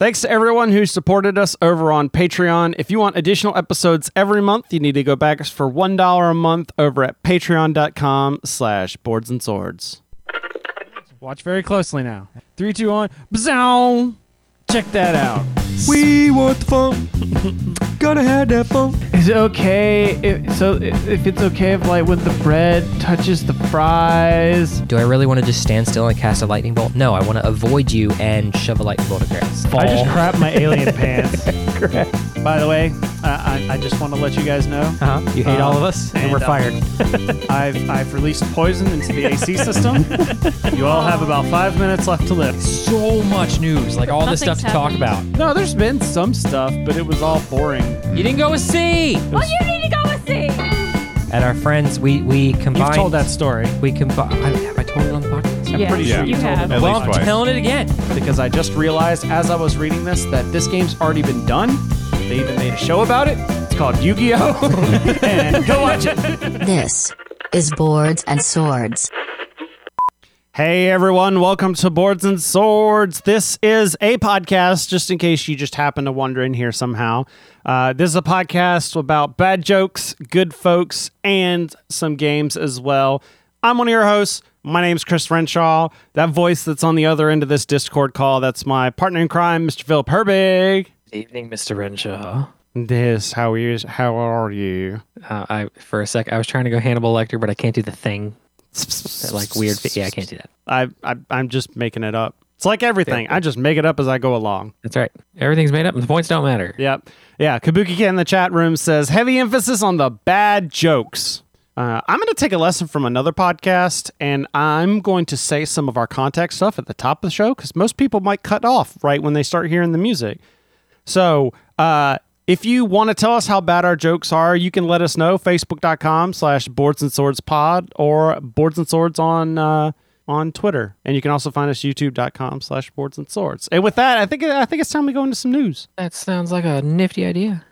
Thanks to everyone who supported us over on Patreon. If you want additional episodes every month, you need to go back for one dollar a month over at patreon.com slash boards and swords. Watch very closely now. Three, two, one. Bzow! Check that out. We want the fun. Gotta have that fun. Is it okay? If, so if it's okay if like when the bread touches the fries, Do I really want to just stand still and cast a lightning bolt? No, I want to avoid you and shove a lightning bolt across. I just crap my alien pants. By the way, uh, I, I just want to let you guys know Uh-huh. You hate all of us, and, and, we're uh, fired. I've, I've released poison into the AC system. you all have about five minutes left to live. so much news, like all this stuff Nothing's to talk about. No, there's been some stuff, but it was all boring. You didn't go with C. Well, oh, you need to go with C. At our friends, we we combined. You've told that story. We combined. Have I told it on the podcast? I'm Yes, pretty sure you you told have. it. At well, least I'm twice. telling it again. because I just realized as I was reading this that this game's already been done. They even made a show about it. It's called Yu-Gi-Oh! and go watch it. This is Boards and Swords. Hey everyone, welcome to Boards and Swords. This is a podcast, just in case you just happen to wander in here somehow. Uh, this is a podcast about bad jokes, good folks, and some games as well. I'm one of your hosts. My name's Chris Renshaw. That voice that's on the other end of this Discord call, that's my partner in crime, Mr. Philip Herbig. Evening, Mr. Renshaw. This, how is how are you? Uh, I for a sec I was trying to go Hannibal Lecter, but I can't do the thing. Like weird. Yeah, I can't do that. I, I I'm just making it up. It's like everything. I just make it up as I go along. That's right. Everything's made up, and the points don't matter. Yep. Yeah. Kabuki Kid in the chat room says heavy emphasis on the bad jokes. Uh, I'm going to take a lesson from another podcast, and I'm going to say some of our contact stuff at the top of the show because most people might cut off right when they start hearing the music. So, uh, if you want to tell us how bad our jokes are, you can let us know. Facebook.com slash boards and swords pod or boards and swords on uh, on Twitter. And you can also find us youtube.com slash boards and swords. And with that, I think I think it's time we go into some news. That sounds like a nifty idea.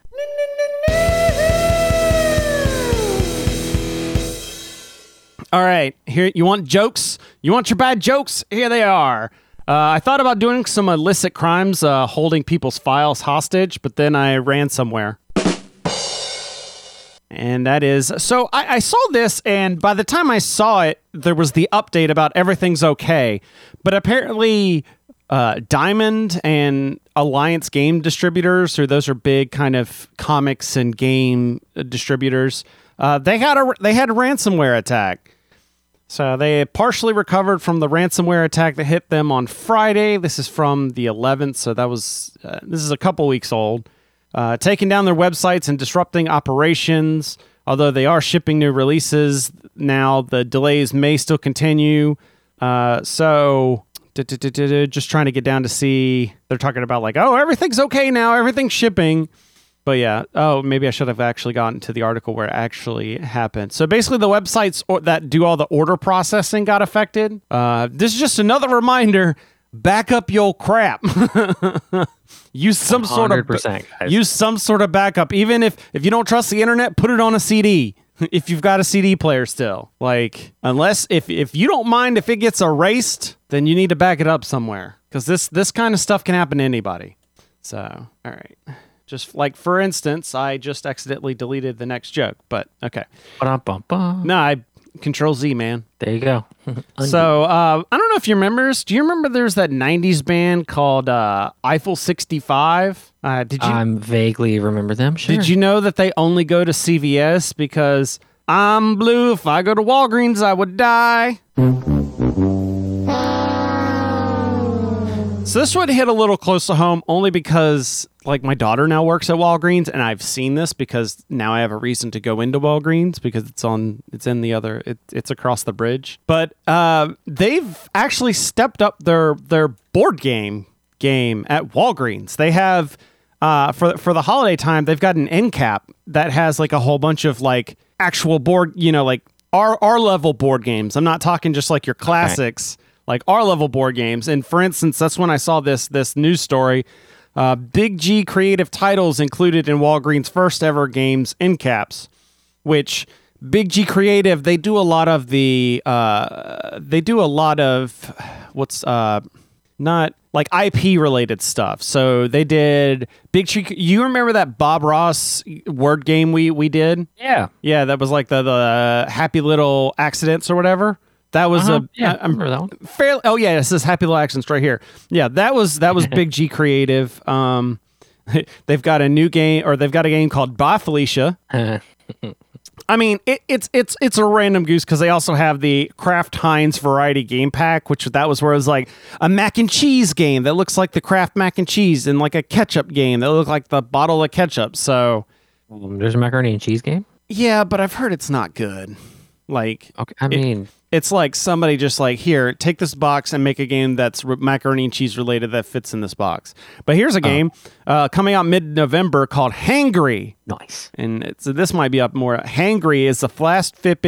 All right, here you want jokes? You want your bad jokes? Here they are. Uh, I thought about doing some illicit crimes, uh, holding people's files hostage, but then I ran somewhere. And that is so. I, I saw this, and by the time I saw it, there was the update about everything's okay. But apparently, uh, Diamond and Alliance Game Distributors, or those are big kind of comics and game distributors, uh, they had a they had a ransomware attack. So they partially recovered from the ransomware attack that hit them on Friday. This is from the 11th, so that was uh, this is a couple weeks old. Uh, taking down their websites and disrupting operations. Although they are shipping new releases now, the delays may still continue. Uh, so just trying to get down to see. They're talking about like, oh, everything's okay now, everything's shipping. But yeah, oh, maybe I should have actually gotten to the article where it actually happened. So basically, the websites or, that do all the order processing got affected. Uh, this is just another reminder: back up your crap. use some sort of 100%, guys. use some sort of backup. Even if if you don't trust the internet, put it on a CD. If you've got a CD player still, like unless if if you don't mind if it gets erased, then you need to back it up somewhere because this this kind of stuff can happen to anybody. So, all right. Just like for instance, I just accidentally deleted the next joke, but okay. Ba-dum-bum-bum. No, I control Z, man. There you go. So, uh, I don't know if you remember. Do you remember there's that 90s band called uh, Eiffel 65? Uh, did you I'm vaguely remember them. Sure. Did you know that they only go to CVS because I'm blue. If I go to Walgreens, I would die. So this would hit a little close to home only because like my daughter now works at Walgreens and I've seen this because now I have a reason to go into Walgreens because it's on it's in the other it, it's across the bridge. But uh, they've actually stepped up their their board game game at Walgreens. They have uh, for for the holiday time they've got an end cap that has like a whole bunch of like actual board you know like our our level board games. I'm not talking just like your classics like our level board games. And for instance, that's when I saw this this news story. Uh, Big G creative titles included in Walgreens' first ever games end caps, which Big G Creative they do a lot of the uh, they do a lot of what's uh, not like IP related stuff. So they did Big Tree. You remember that Bob Ross word game we we did? Yeah. Yeah, that was like the the Happy Little Accidents or whatever. That was Uh-huh. a yeah. I- remember that one. fairly. Oh yeah, it says Happy Little Accidents right here. Yeah, that was that was Big G Creative. Um, they've got a new game or they've got a game called Bye Felicia. I mean, it, it's it's it's a random goose because they also have the Kraft Heinz Variety Game Pack, which that was where it was like a mac and cheese game that looks like the Kraft mac and cheese, and like a ketchup game that looked like the bottle of ketchup. So There's a macaroni and cheese game. yeah, but I've heard it's not good. Like Okay. I mean, it's like somebody just like here, take this box and make a game that's re- macaroni and cheese related that fits in this box. But here's a game uh, coming out mid November called Hangry. nice. and it's, this might be up more. Hangry is a fast flip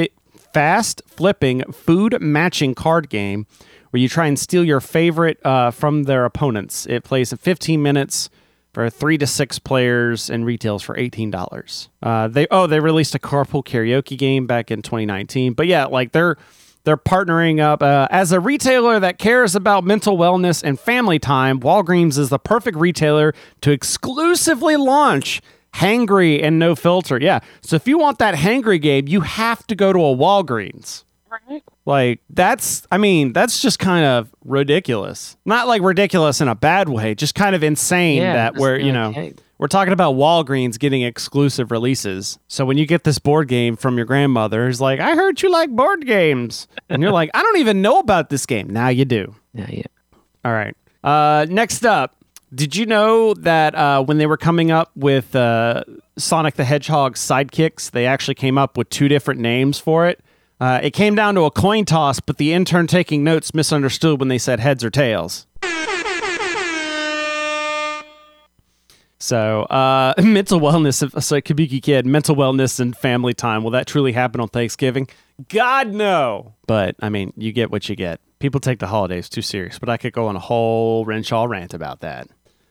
fast flipping food matching card game where you try and steal your favorite uh, from their opponents. It plays in 15 minutes for three to six players and retails for eighteen dollars. Uh, they oh they released a carpool karaoke game back in 2019, but yeah, like they're they're partnering up uh, as a retailer that cares about mental wellness and family time. Walgreens is the perfect retailer to exclusively launch Hangry and No Filter. Yeah, so if you want that Hangry game, you have to go to a Walgreens. Like that's I mean, that's just kind of ridiculous. Not like ridiculous in a bad way, just kind of insane Yeah, that we're, you know, we're talking about Walgreens getting exclusive releases. So when you get this board game from your grandmother, it's like, "I heard you like board games." And you're like, "I don't even know about this game." Now you do. Yeah. Yeah. All right. Uh, next up, did you know that uh, when they were coming up with uh, Sonic the Hedgehog sidekicks, they actually came up with two different names for it? Uh, it came down to a coin toss, but the intern taking notes misunderstood when they said heads or tails. So, uh, mental wellness. So, Kabuki Kid, mental wellness and family time. Will that truly happen on Thanksgiving? God, no. But, I mean, you get what you get. People take the holidays too serious, but I could go on a whole Renshaw rant about that.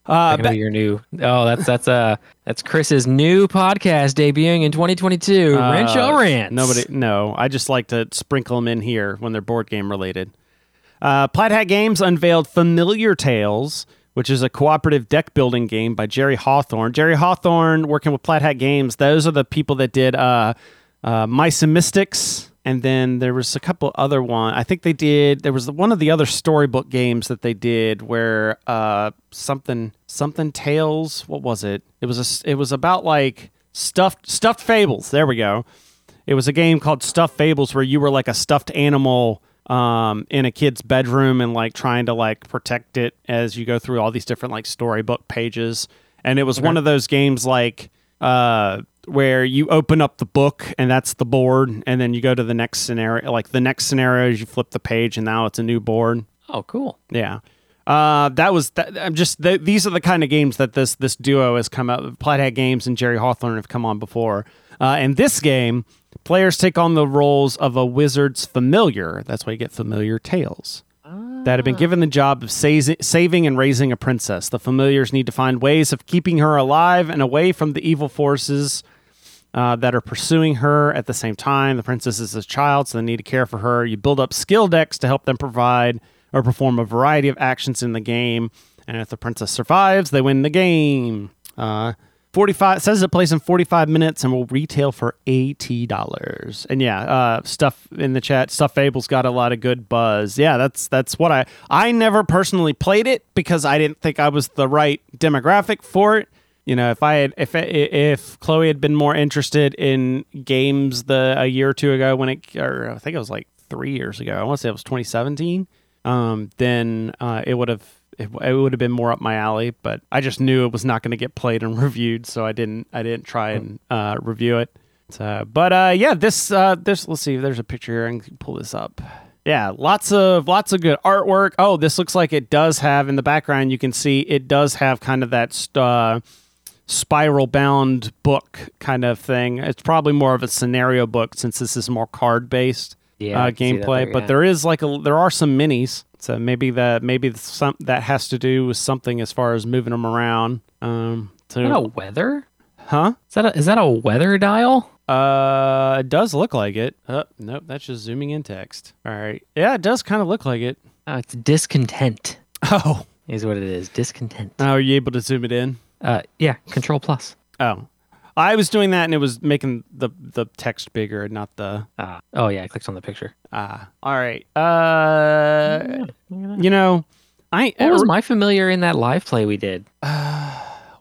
Uh, gonna be your new. Oh, that's that's uh that's Chris's new podcast debuting in 2022. Uh, Renshaw Rants. Nobody, no. I just like to sprinkle them in here when they're board game related. Uh, Plaid Hat Games unveiled Familiar Tales, which is a cooperative deck building game by Jerry Hawthorne. Jerry Hawthorne, working with Plaid Hat Games, those are the people that did uh, uh, Mice and Mystics. And then there was a couple other one. I think they did. There was one of the other storybook games that they did where uh, something something tales. What was it? It was a, It was about like stuffed stuffed fables. There we go. It was a game called Stuffed Fables where you were like a stuffed animal um, in a kid's bedroom and like trying to like protect it as you go through all these different like storybook pages. And it was one of those games like uh, where you open up the book and that's the board, and then you go to the next scenario. Like the next scenario is you flip the page and now it's a new board. Oh, cool. Yeah. Uh, that was that. I'm just th- these are the kind of games that this this duo has come out. Plaid Hat Games and Jerry Hawthorne have come on before. Uh, in this game, players take on the roles of a wizard's familiar. That's why you get familiar tales that have been given the job of saving and raising a princess. The familiars need to find ways of keeping her alive and away from the evil forces uh, that are pursuing her at the same time. The princess is a child, so they need to care for her. You build up skill decks to help them provide or perform a variety of actions in the game. And if the princess survives, they win the game. Uh, 45 it says it plays in 45 minutes and will retail for $80 and yeah uh, stuff in the chat stuff fables got a lot of good buzz. Yeah that's that's what i i never personally played it because i didn't think i was the right demographic for it. You know if i had if if chloe had been more interested in games the a year or two ago when it or i think it was like three years ago i want to say it was 2017 um then uh, it would have it, it would have been more up my alley but i just knew it was not going to get played and reviewed so i didn't i didn't try and uh, review it. So, but uh, yeah this uh, this let's see there's a picture here can pull this up. Yeah lots of lots of good artwork. Oh this looks like it does have in the background you can see it does have kind of that st- uh, spiral bound book kind of thing. It's probably more of a scenario book since this is more card based Yeah, uh, I can see that gameplay, there, but there is like a there are some minis. So maybe that maybe some that has to do with something as far as moving them around. Um, Is that a weather? huh? Is that a, is that a weather dial? Uh, it does look like it. Uh, nope, that's just zooming in text. All right, yeah, it does kind of look like it. Oh, it's discontent. Oh, is what it is. Discontent. oh, are you able to zoom it in? Uh, yeah. Control plus. Oh, I was doing that and it was making the the text bigger, and not the. Ah. oh yeah, I clicked on the picture. Ah, all right. Uh, you know, I What was my familiar in that live play we did?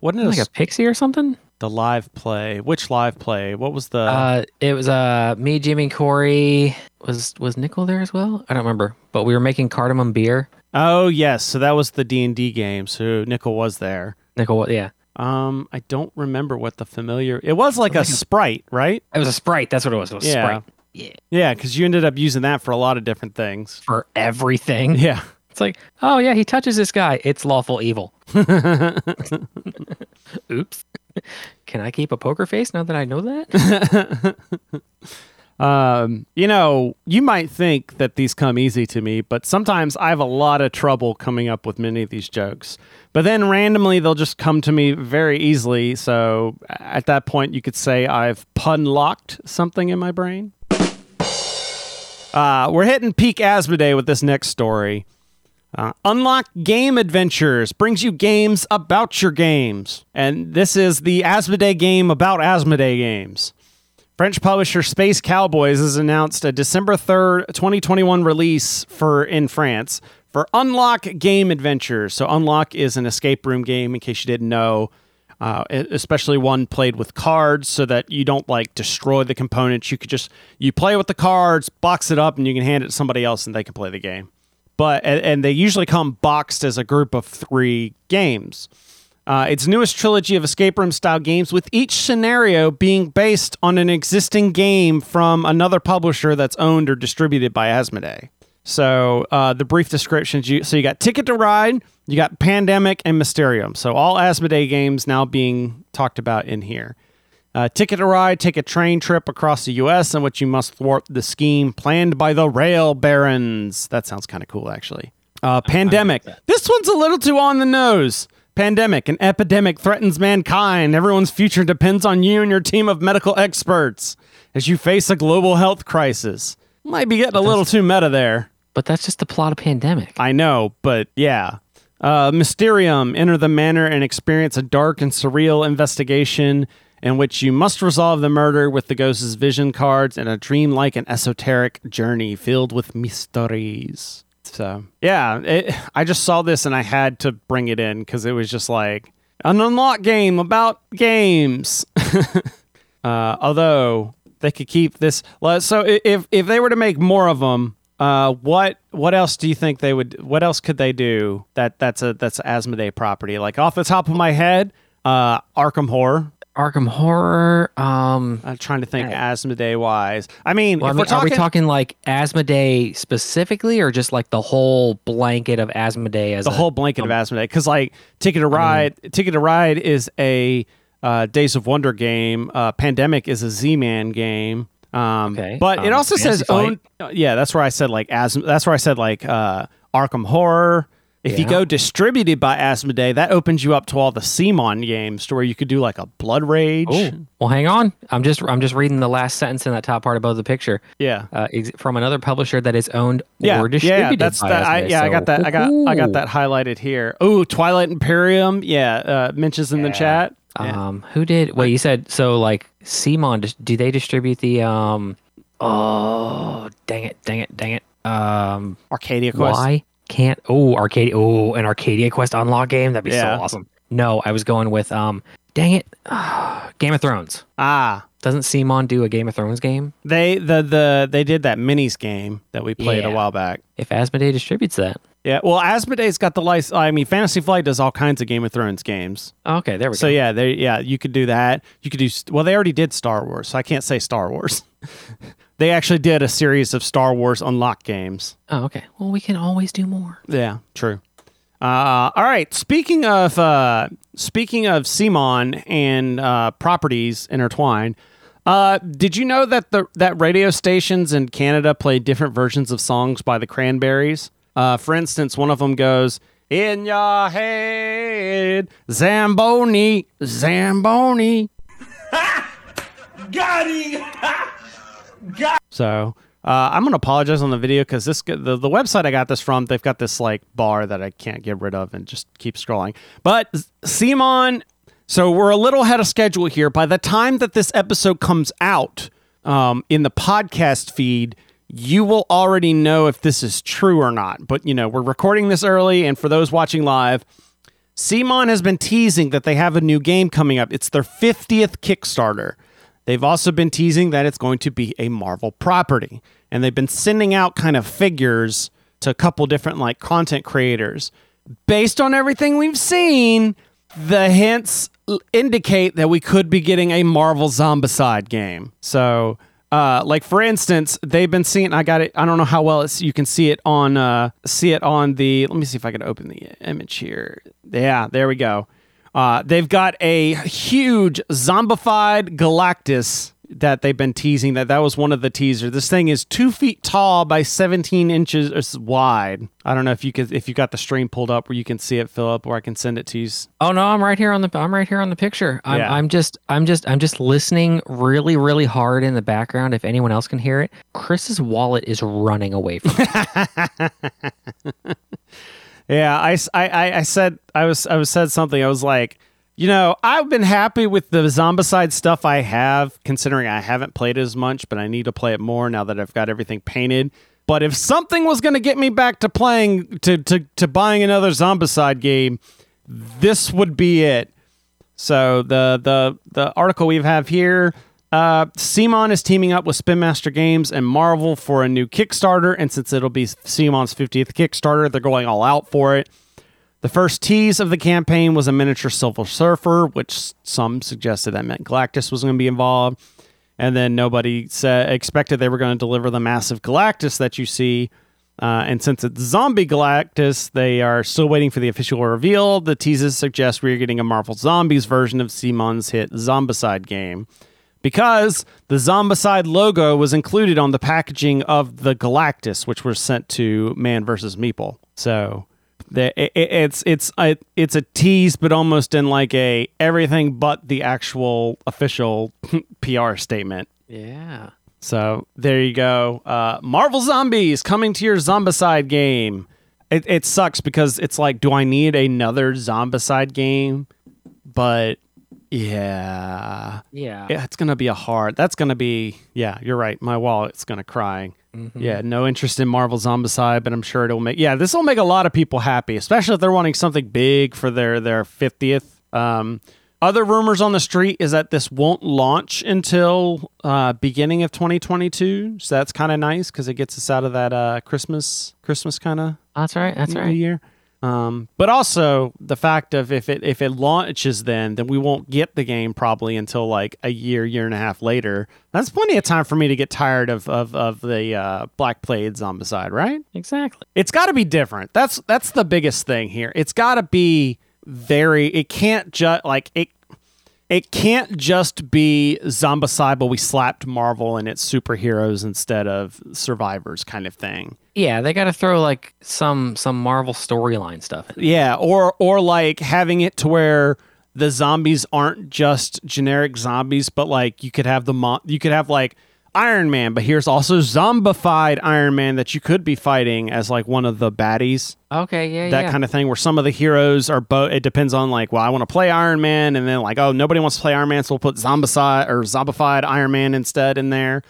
wasn't it Like a pixie or something? the live play? Which live play? What was the? Uh, it was uh me, Jimmy, and Corey. Was was Nickel there as well? I don't remember. But we were making cardamom beer. oh yes, so that was the D and D game. So Nickel was there. Nickel, yeah, Um, I don't remember what the familiar. It was like a sprite, right? it was a sprite. That's what it was. It was Yeah. sprite. Yeah, Yeah, because you ended up using that for a lot of different things. for everything. Yeah. It's like, oh yeah, he touches this guy. It's lawful evil. Oops. Can I keep a poker face now that I know that? Um, you know, you might think that these come easy to me, but sometimes I have a lot of trouble coming up with many of these jokes. But then randomly they'll just come to me very easily. So at that point, you could say I've pun locked something in my brain. Uh, we're hitting peak Asmodee with this next story. Uh, Unlock Game Adventures brings you games about your games. And this is the Asmodee game about Asmodee games. French publisher Space Cowboys has announced a December 3rd, 2021 release for in France for Unlock Game Adventures. So Unlock is an escape room game in case you didn't know. Uh, especially one played with cards so that you don't like destroy the components. You could just you play with the cards, box it up, and you can hand it to somebody else and they can play the game. But and, and they usually come boxed as a group of three games. Uh, its newest trilogy of escape room style games, with each scenario being based on an existing game from another publisher that's owned or distributed by Asmodee. So uh, the brief descriptions, you so you got Ticket to Ride, you got Pandemic, and Mysterium. So all Asmodee games now being talked about in here. Uh, Ticket to Ride, take a train trip across the U.S. in which you must thwart the scheme planned by the Rail Barons. That sounds kind of cool, actually. Uh, pandemic. This one's a little too on the nose. Pandemic. An epidemic threatens mankind. Everyone's future depends on you and your team of medical experts as you face a global health crisis. Might be getting a little too meta there. but that's just the plot of pandemic. I know, but yeah. Uh, Mysterium. Enter the manor and experience a dark and surreal investigation in which you must resolve the murder with the ghost's vision cards and a dreamlike and esoteric journey filled with mysteries. So yeah, it, I just saw this and I had to bring it in because it was just like an unlock game about games. uh, although they could keep this, so if if they were to make more of them, uh, what what else do you think they would? What else could they do that that's a that's Asmodee property? Like off the top of my head, uh, Arkham Horror. Arkham Horror. Um, I'm trying to think Asmodee wise. I mean, well, I mean, we're talking, are we talking like Asmodee specifically, or just like the whole blanket of Asmodee as the a, whole blanket of Asmodee, because like Ticket to Ride, Ticket to Ride is a uh, Days of Wonder game. Uh, Pandemic is a Z-Man game. Um, Okay. but it Um, also says Flight. own. Yeah, that's where I said like as. That's where I said like uh, Arkham Horror. If you go distributed by Asmodee, that opens you up to all the CMON games, to where you could do like a Blood Rage. Oh, well, hang on. I'm just I'm just reading the last sentence in that top part above the picture. Yeah. Uh, ex- from another publisher that is owned Yeah, or distributed yeah, that's by that. I, Asmodee, yeah, I got that. I got I got that highlighted here. Oh, Twilight Imperium. Yeah, uh, mentions in the chat. Yeah. Um, who did? Wait, you said so. Like CMON, do they distribute the? Um, oh, dang it, dang it, dang it. Um, Arcadia Quest. why can't? Oh, Arcadia. Oh, an Arcadia Quest unlock game. That'd be Yeah. so awesome. No, I was going with. Um, dang it, Game of Thrones. Ah, Doesn't CMON do a Game of Thrones game? They the the they did that minis game that we played a while back. If Asmodee distributes that, Yeah, well, Asmodee's got the license. I mean, Fantasy Flight does all kinds of Game of Thrones games. okay, there we So go. So yeah, they yeah you could do that. You could do well. They already did Star Wars, so I can't say Star Wars. they actually did a series of Star Wars Unlock games. Oh, okay. Well, we can always do more. Yeah, true. Uh, all right. Speaking of uh, speaking of CMON and uh, properties intertwined, uh, did you know that the that radio stations in Canada play different versions of songs by the Cranberries? Uh, for instance, one of them goes "In your head, Zamboni, Zamboni." Got him! So, uh, Uh, I'm gonna apologize on the video because this the, the website I got this from they've got this like bar that I can't get rid of and just keep scrolling. But CMON, so we're a little ahead of schedule here. By the time that this episode comes out um, in the podcast feed, you will already know if this is true or not. But you know we're recording this early, and for those watching live. CMON has been teasing that they have a new game coming up. It's their 50th Kickstarter. They've also been teasing that it's going to be a Marvel property. And they've been sending out kind of figures to a couple different like content creators. Based on everything we've seen, the hints indicate that we could be getting a Marvel Zombicide game. So, uh, like for instance, they've been seeing. I got it. I don't know how well it's. You can see it on. Uh, see it on the. Let me see if I can open the image here. Yeah, there we go. Uh, they've got a huge zombified Galactus that they've been teasing. That that was one of the teasers. This thing is two feet tall by 17 inches wide. I don't know if you could if you got the stream pulled up where you can see it, Philip, or I can send it to you. Oh no, I'm right here on the I'm right here on the picture. I'm, Yeah. I'm just I'm just I'm just listening really really hard in the background. If anyone else can hear it, Chris's wallet is running away from. me. Yeah, I, I- I- said I was I was said something. I was like, you know, I've been happy with the Zombicide stuff I have, considering I haven't played as much, but I need to play it more now that I've got everything painted. But if something was going to get me back to playing to, to to buying another Zombicide game, this would be it. So the the the article we have here, uh, is teaming up with Spin Master Games and Marvel for a new Kickstarter, and since it'll be CMON's 50th Kickstarter, they're going all out for it. The first tease of the campaign was a miniature Silver Surfer, which some suggested that meant Galactus was going to be involved, and then nobody said expected they were going to deliver the massive Galactus that you see. Uh, and since it's Zombie Galactus, they are still waiting for the official reveal. The teases suggest we're getting a Marvel Zombies version of CMON's hit Zombicide game. Because the Zombicide logo was included on the packaging of the Galactus, which was sent to Man vs. Meeple. So the, it, it- it's it's a, it's a tease, but almost in like a everything but the actual official PR statement. yeah. So there you go. Uh, Marvel Zombies coming to your Zombicide game. It, it sucks because it's like, do I need another Zombicide game? But yeah, Yeah. yeah, it's gonna be a hard. That's gonna be yeah. You're right. My wallet's gonna cry. Yeah, no interest in Marvel Zombicide, but I'm sure it'll make. Yeah, this will make a lot of people happy, especially if they're wanting something big for their their 50th. Um, other rumors on the street is that this won't launch until uh, beginning of 2022. So that's kind of nice because it gets us out of that uh, Christmas Christmas kind of That's right. That's right. year. Um, but also the fact of if it if it launches then then we won't get the game probably until like a year year and a half later. That's plenty of time for me to get tired of of, of the uh, Black Plague Zombicide, right? Exactly. It's got to be different. That's that's the biggest thing here. It's got to be very. It can't just like it. It can't just be Zombicide, but we slapped Marvel and its superheroes instead of survivors, kind of thing. Yeah, they got to throw like some some Marvel storyline stuff in. Yeah, or or like having it to where the zombies aren't just generic zombies, but like you could have the mo- you could have like Iron Man, but here's also zombified Iron Man that you could be fighting as like one of the baddies. Okay. Yeah. That yeah. kind of thing where some of the heroes are both it depends on like, well, I want to play Iron Man and then like, oh, nobody wants to play Iron Man, so we'll put zombicide or zombified Iron Man instead in there.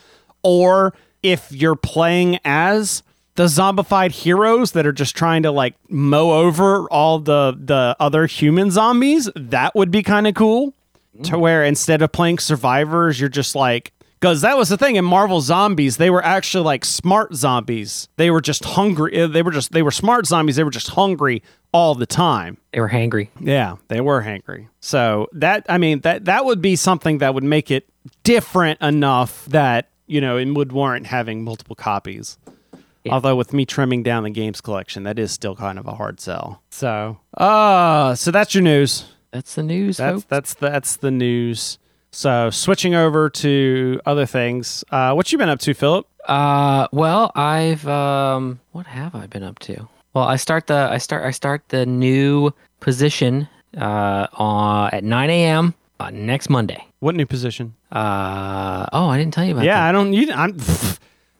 Or if you're playing as the zombified heroes that are just trying to like mow over all the the other human zombies, that would be kind of cool. To mm. where instead of playing survivors, you're just like because that was the thing in Marvel Zombies, they were actually like smart zombies. They were just hungry. uh, They were just they were smart zombies. They were just hungry all the time. They were hangry. Yeah, they were hangry. So that I mean that that would be something that would make it different enough that you know it would warrant having multiple copies. Yeah. Although with me trimming down the games collection, that is still kind of a hard sell. So, uh, so that's your news. That's the news, That's folks. that's that's the news. So switching over to other things, uh, what you been up to, Philip? Uh, well, I've um, what have I been up to? Well, I start the I start I start the new position uh on at 9 a.m. Uh, next Monday. What new position? Uh oh, I didn't tell you about that. Yeah, that. I don't. You, I'm.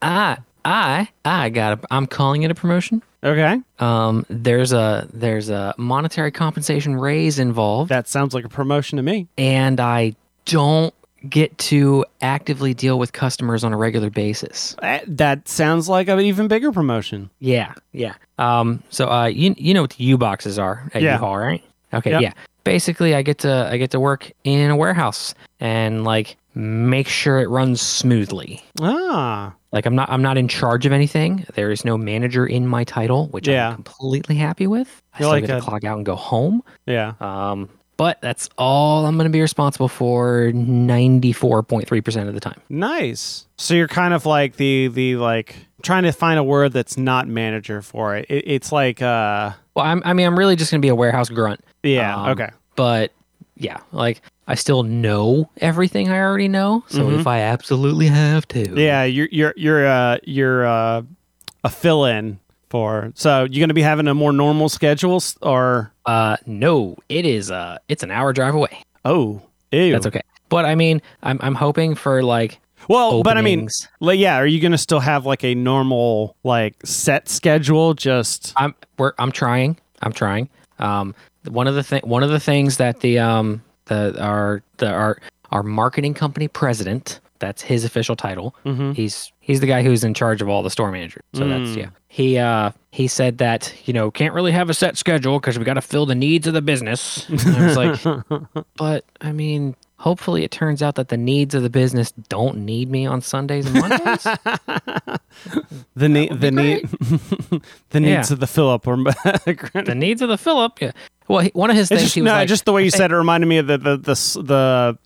Ah, I I got a I'm calling it a promotion. Okay. Um, there's a there's a monetary compensation raise involved, That sounds like a promotion to me. and I don't get to actively deal with customers on a regular basis. Eh, That sounds like an even bigger promotion. Yeah, yeah. Um, so uh, you you know what the U boxes are at Yeah. U-Haul, right? Okay, Yep. yeah. Basically, I get to I get to work in a warehouse and like make sure it runs smoothly. Ah. Like I'm not I'm not in charge of anything. There is no manager in my title, which Yeah. I'm completely happy with. I You're still like get to clock out and go home. Yeah. Um, but that's all I'm going to be responsible for 94.3% of the time. Nice. So you're kind of like the the like trying to find a word that's not manager for it. it it's like uh Well, I'm, I mean, I'm really just going to be a warehouse grunt. yeah, Um, okay. But yeah, like I still know everything I already know. So Mhm. if I absolutely have to. Yeah, you're you're you're uh you're uh a fill in for so you're gonna be having a more normal schedule or Uh, no, it is, uh, it's an hour drive away. oh ew. That's okay. But I mean, I'm, I'm hoping for like, Well, but I mean like yeah, are you gonna still have like a normal like set schedule just I'm we're I'm trying. I'm trying. Um, one of the thing one of the things that the um the our the our our marketing company president that's his official title. Mhm. He's he's the guy who's in charge of all the store managers. So that's Mm. yeah. He uh he said that you know can't really have a set schedule because we got to fill the needs of the business. And I was like, but I mean. Hopefully, it turns out that the needs of the business don't need me on Sundays and Mondays. the need the need the needs Yeah. of the Philip or the needs of the Philip. Yeah. Well, he, one of his things just, he was no, like, just the way you said it reminded me of the the the, the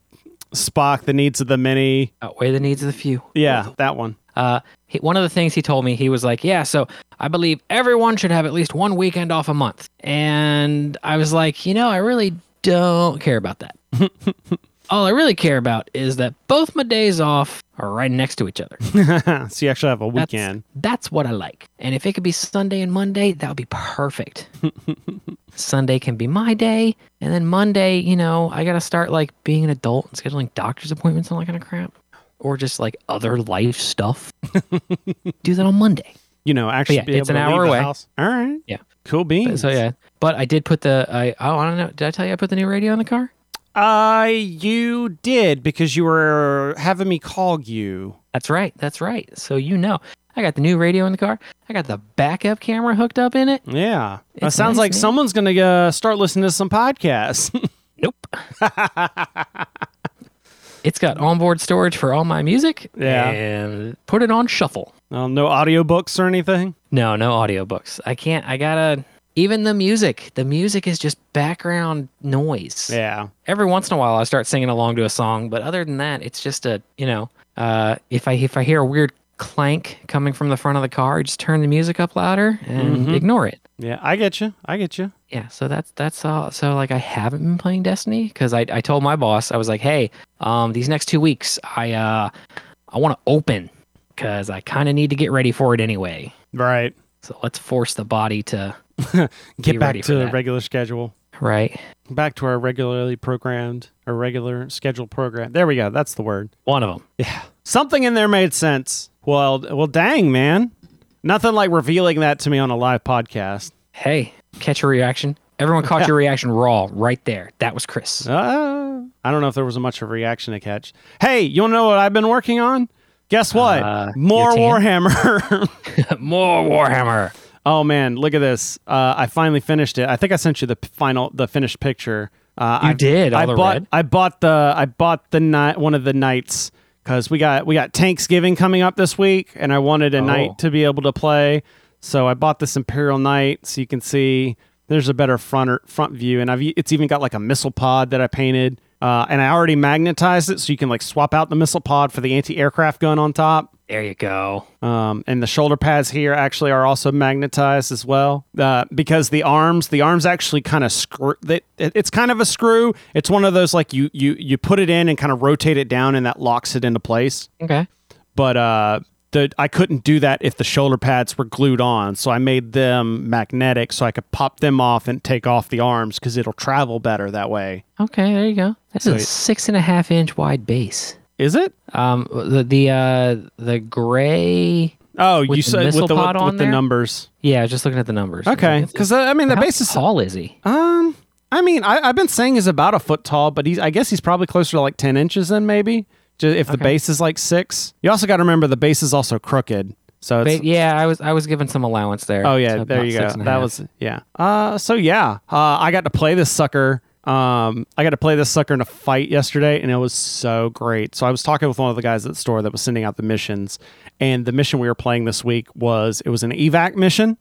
Spock, the needs of the many. outweigh the needs of the few. Yeah, that one. Uh, he, one of the things he told me, he was like, "Yeah, so I believe everyone should have at least one weekend off a month." And I was like, "You know, I really don't care about that. All I really care about is that both my days off are right next to each other. so you actually have a weekend. that's what I like. And if it could be Sunday and Monday, that would be perfect. Sunday can be my day, and then Monday, you know, I gotta start like being an adult and scheduling doctor's appointments and all that kind of crap, or just like other life stuff. Do that on Monday. You know, actually yeah, be it's able an to hour the away. house. All right. Yeah. Cool beans. So yeah, but I did put the I oh I don't know. Did I tell you I put the new radio in the car? Uh, you did because you were having me call you. That's right. That's right. So you know, I got the new radio in the car. I got the backup camera hooked up in it. Yeah. It's sounds nice, like man. someone's going to uh, start listening to some podcasts. Nope. it's got onboard storage for all my music. Yeah. And put it on shuffle. oh, no audiobooks or anything? No, no audiobooks. I can't. I gotta. Even the music. The music is just background noise. Yeah. Every once in a while, I start singing along to a song, but other than that, it's just a you know. Uh, if I if I hear a weird clank coming from the front of the car, I just turn the music up louder and Mhm. ignore it. Yeah. I get you. I get you. Yeah, so that's that's all. So like, I haven't been playing Destiny because I I told my boss I was like, hey, um, these next two weeks I uh I want to open because I kind of need to get ready for it anyway. Right. So let's force the body to Get back to the regular schedule. right. Back to our regularly programmed or regular scheduled program. There we go. That's the word. One of them. Yeah. Something in there made sense. Well, well, dang, man. Nothing like revealing that to me on a live podcast. Hey, catch a reaction. Everyone caught your reaction raw right there. That was Chris. Uh, I don't know if there was much of a reaction to catch. Hey, you want to know what I've been working on? Guess what? Uh, More Warhammer. More Warhammer. Oh man, look at this. Uh, I finally finished it. I think I sent you the final, the finished picture. Uh, You I did, all I the bought. red? I bought the. I bought the knight. One of the knights because we got we got Thanksgiving coming up this week, and I wanted a Oh. knight to be able to play. So I bought this Imperial Knight, so you can see there's a better front or, front view, and I've it's even got like a missile pod that I painted, uh, and I already magnetized it, so you can like swap out the missile pod for the anti-aircraft gun on top. There you go. Um, and the shoulder pads here actually are also magnetized as well uh, because the arms the arms actually kind of screw that it, it's kind of a screw it's one of those like you you you put it in and kind of rotate it down and that locks it into place Okay. but uh the, I couldn't do that if the shoulder pads were glued on, so I made them magnetic so I could pop them off and take off the arms because it'll travel better that way. Okay. There you go. That's a Sweet. six and a half inch wide base. Is it? Um, the the uh, the gray Oh, you said with the with, with the numbers. Yeah, just looking at the numbers. Okay, because I mean the How base is tall is he? um. I mean, I, I've been saying he's about a foot tall, but he's I guess he's probably closer to like ten inches then maybe. Ju- If the base is like six, you also got to remember the base is also crooked. So it's Ba- yeah, I was I was given some allowance there. Oh yeah, So there you go. six and a That was yeah. Uh, so yeah, uh, I got to play this sucker. Um, I got to play this sucker in a fight yesterday, and it was so great. So I was talking with one of the guys at the store that was sending out the missions, and the mission we were playing this week was it was an evac mission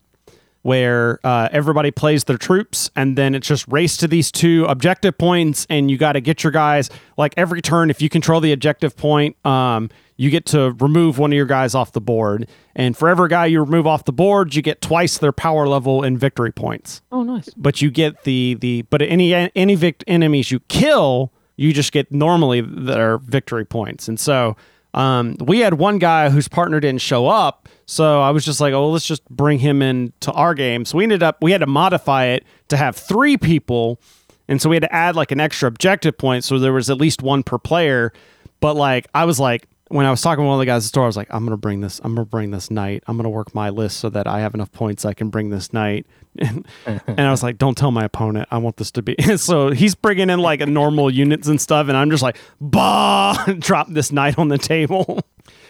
where uh, everybody plays their troops and then it's just race to these two objective points and you got to get your guys like every turn if you control the objective point um, you get to remove one of your guys off the board. And for every guy you remove off the board you get twice their power level in victory points. Oh, nice. but you get the the but any any vict- enemies you kill you just get normally their victory points. And so um, we had one guy whose partner didn't show up so i was just like oh let's just bring him in to our game. So we ended up we had to modify it to have three people and so we had to add like an extra objective point so there was at least one per player. But like i was like when I was talking to one of the guys at the store, I was like, I'm gonna bring this, I'm gonna bring this knight. I'm gonna work my list so that I have enough points I can bring this knight. And, and I was like, don't tell my opponent. I want this to be. so he's bringing in like a normal units and stuff, and I'm just like, bah, drop this knight on the table.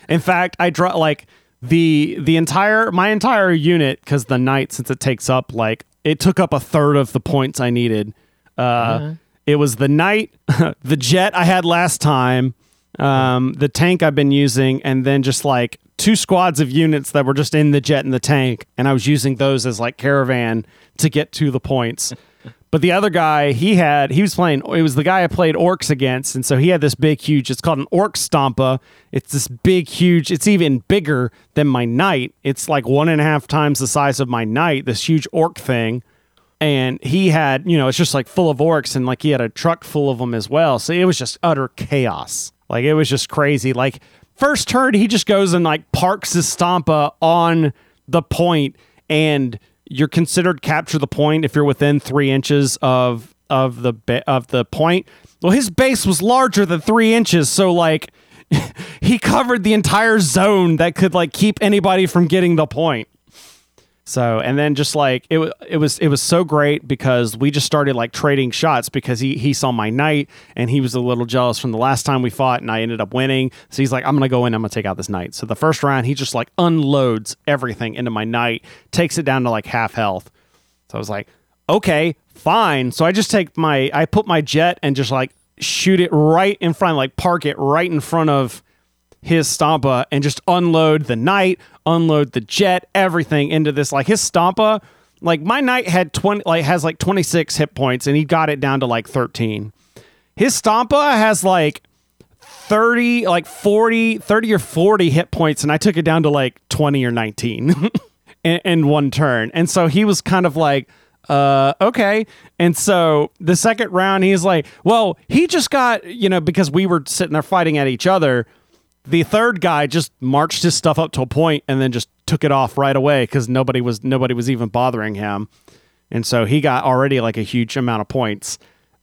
in fact, I drop like the the entire my entire unit because the knight since it takes up like it took up a third of the points I needed. Uh, It was the knight, the jet I had last time um, the tank I've been using, and then just like two squads of units that were just in the jet and the tank, and I was using those as like caravan to get to the points. But the other guy, he had, he was playing, it was the guy I played orcs against. And so he had this big, huge, it's called an orc stompa. It's this big, huge, it's even bigger than my knight. It's like one and a half times the size of my knight, this huge orc thing and he had you know it's just like full of orcs and like he had a truck full of them as well so it was just utter chaos like it was just crazy. Like first turn he just goes and like parks his stompa on the point and you're considered capture the point if you're within three inches of of the of the point. Well his base was larger than three inches so like he covered the entire zone that could like keep anybody from getting the point so and then just like it it was it was so great because we just started like trading shots because he he saw my knight and he was a little jealous from the last time we fought and I ended up winning. So he's like, I'm gonna go in, I'm gonna take out this knight. So the first round he just like unloads everything into my knight, takes it down to like half health. So I was like, okay, fine. So I just take my I put my jet and just like shoot it right in front, like park it right in front of his Stompa and just unload the knight, unload the jet, everything into this. Like his Stompa, like my knight had 20, like has like 26 hit points and he got it down to like 13. His Stompa has like 30, like 40, 30 or 40 hit points and I took it down to like 20 or 19 in, in one turn. And so he was kind of like, uh okay and so the second round he's like well he just got you know because we were sitting there fighting at each other the third guy just marched his stuff up to a point and then just took it off right away because nobody was nobody was even bothering him. And so he got already like a huge amount of points.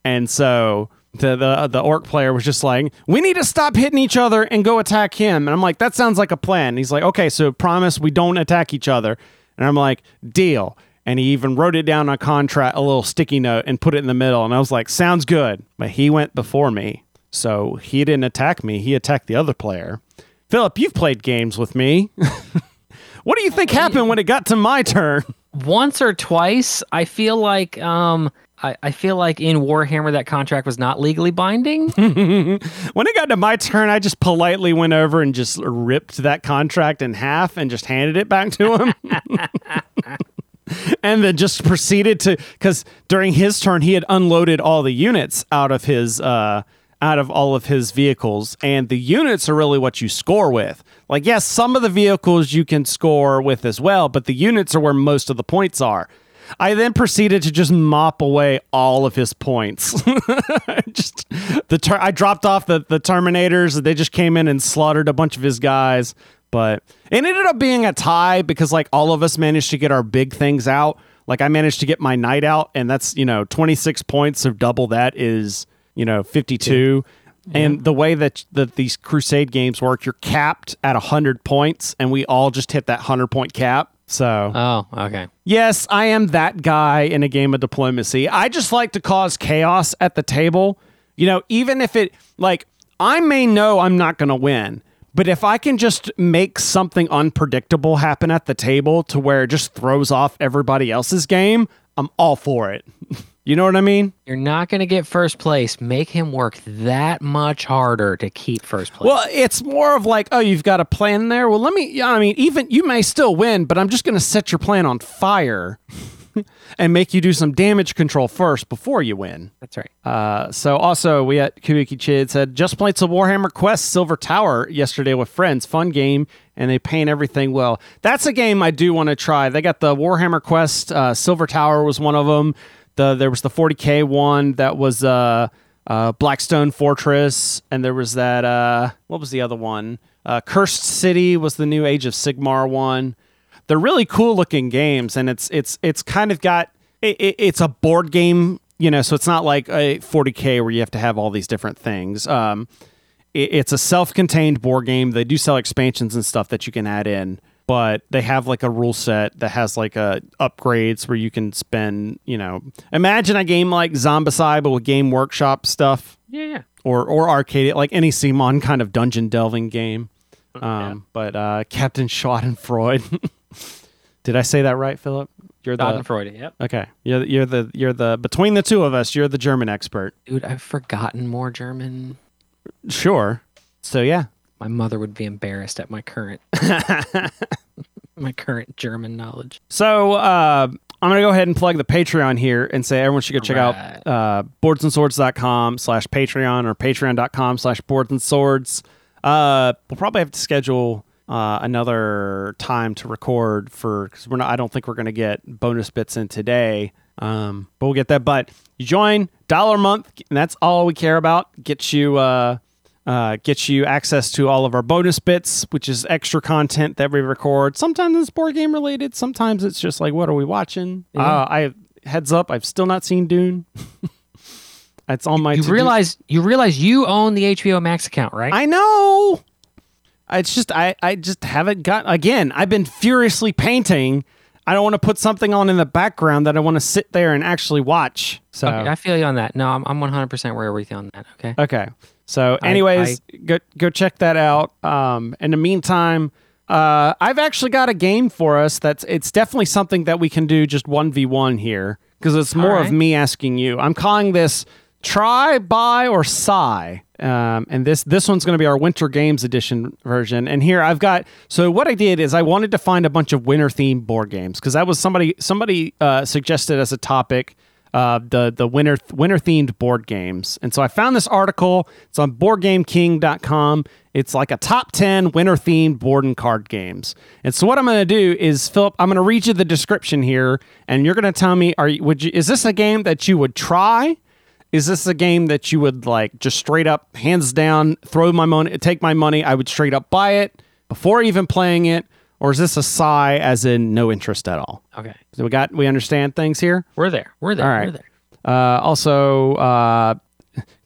And so the, the the orc player was just like we need to stop hitting each other and go attack him. And i'm like that sounds like a plan. And he's like okay so promise we don't attack each other. And i'm like deal. And he even wrote it down on a contract a little sticky note and put it in the middle. And i was like sounds good. But he went before me so he didn't attack me he attacked the other player philip you've played games with me what do you think happened when it got to my turn Once or twice, I feel like um I, I feel like in Warhammer that contract was not legally binding. when it got to my turn, I just politely went over and just ripped that contract in half and just handed it back to him. and then just proceeded to because during his turn he had unloaded all the units out of his uh out of all of his vehicles and the units are really what you score with like yes some of the vehicles you can score with as well but the units are where most of the points are I then proceeded to just mop away all of his points. just the ter- I dropped off the the Terminators. They just came in and slaughtered a bunch of his guys. But it ended up being a tie because like all of us managed to get our big things out. Like I managed to get my knight out, and that's you know twenty six points of double that is you know fifty two. And the way that that these Crusade games work, you're capped at hundred points, and we all just hit that hundred point cap. So Oh, okay. Yes, I am that guy in a game of diplomacy. I just like to cause chaos at the table. You know, even if it, like, I may know I'm not going to win, but if I can just make something unpredictable happen at the table to where it just throws off everybody else's game, I'm all for it. you know what I mean? You're not going to get first place. Make him work that much harder to keep first place. Well, it's more of like, oh, you've got a plan there. Well, let me, yeah, I mean, even you may still win, but I'm just going to set your plan on fire and make you do some damage control first before you win. That's right. Uh, so also we at Kabuki Kid said just played some Warhammer Quest Silver Tower yesterday with friends. Fun game, and they paint everything well. That's a game I do want to try. They got the Warhammer Quest uh, Silver Tower was one of them. The there was the 40k one that was uh, uh, Blackstone Fortress, and there was that uh, what was the other one? Uh, Cursed City was the new Age of Sigmar one. They're really cool looking games and it's it's it's kind of got it, it, it's a board game you know so it's not like a 40k where you have to have all these different things. Um it, it's a self-contained board game. They do sell expansions and stuff that you can add in but they have like a rule set that has like a upgrades where you can spend you know imagine a game like zombicide but with game workshop stuff Yeah, yeah. or or arcade like any Simon kind of dungeon delving game. Um, But uh, Captain Schadenfreude. Did I say that right, Philip? You're the Schadenfreude. Yep. okay. You're you're the you're the between the two of us. You're the German expert. Dude, I've forgotten more German. Sure. So yeah, My mother would be embarrassed at my current my current German knowledge. So uh, I'm gonna go ahead and plug the Patreon here and say everyone should go check Right. out uh, boardsandswords.com slash Patreon or patreon.com slash boards and swords. Uh, we'll probably have to schedule uh, another time to record for because we're not. I don't think we're gonna get bonus bits in today. Um, but we'll get that. But you join dollar a month, and that's all we care about. Get you. Uh, uh, gets you access to all of our bonus bits, which is extra content that we record. Sometimes it's board game related. Sometimes it's just like, what are we watching? Uh, I heads up, I've still not seen Dune. it's on my. You to-do- realize you realize you own the HBO Max account, right? I know. It's just I I just haven't got again. I've been furiously painting. I don't want to put something on in the background that I want to sit there and actually watch. So Okay, I feel you on that. No, I'm I'm 100% where with you on that. Okay. Okay. So, anyways, go go check that out. Um, in the meantime, uh, I've actually got a game for us. That's it's definitely something that we can do just one v one here because it's more of me asking you. I'm calling this try, buy, or sigh. Um, and this this one's going to be our Winter Games Edition version. And here I've got. So what I did is I wanted to find a bunch of winter themed board games because that was somebody somebody uh, suggested as a topic uh, the the winter winter themed board games. And so I found this article. It's on BoardGameKing.com. It's like a top ten winter themed board and card games. And so what I'm going to do is, Philip, I'm going to read you the description here, and you're going to tell me, are you would you is this a game that you would try? Is this a game that you would like just straight up, hands down, throw my money, take my money? I would straight up buy it before even playing it, or is this a sigh, as in no interest at all? Okay. So we got we understand things here. We're there. We're there. All right. We're there. Uh, also, uh,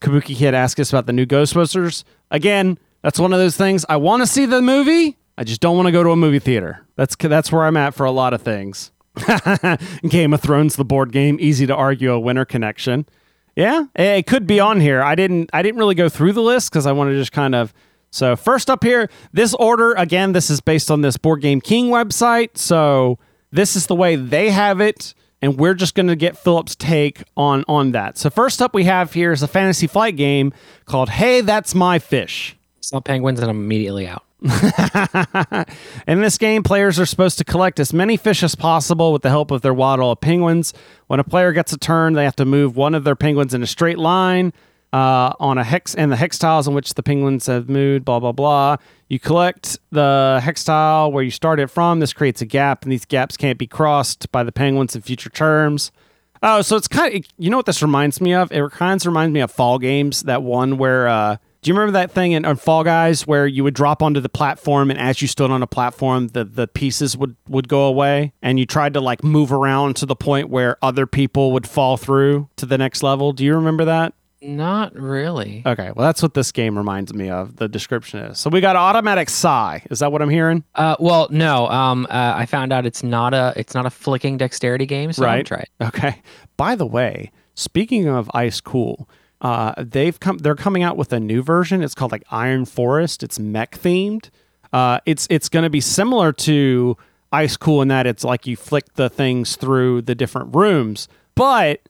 Kabuki Kid asked us about the new Ghostbusters. Again, that's one of those things. I want to see the movie. I just don't want to go to a movie theater. That's that's where I'm at for a lot of things. Game of Thrones, the board game, easy to argue a winner connection. Yeah, it could be on here. I didn't I didn't really go through the list because I want to just kind of. So first up here, this order again. This is based on this Board Game King website. So this is the way they have it, and we're just going to get Philip's take on on that. So first up, we have here is a fantasy flight game called Hey, That's My Fish. Smell penguins and I'm immediately out. In this game, players are supposed to collect as many fish as possible with the help of their waddle of penguins. When a player gets a turn, they have to move one of their penguins in a straight line uh, on a hex and the hex tiles in which the penguins have moved. Blah blah blah. You collect the hex tile where you started from. This creates a gap, and these gaps can't be crossed by the penguins in future terms. Oh, so it's kind of you know what this reminds me of? It kind of reminds me of Fall Games. That one where uh, do you remember that thing in, on Fall Guys where you would drop onto the platform and as you stood on a platform, the the pieces would would go away, and you tried to like move around to the point where other people would fall through to the next level. Do you remember that? Not really. Okay, well, that's what this game reminds me of. The description is. So we got automatic sigh. Is that what I'm hearing? Uh, well, no. Um, uh, I found out it's not a it's not a flicking dexterity game, so Right. Try it. Okay. By the way, speaking of Ice Cool, uh, they've come. They're coming out with a new version. It's called like Iron Forest. It's mech themed. Uh, it's it's going to be similar to Ice Cool in that it's like you flick the things through the different rooms, but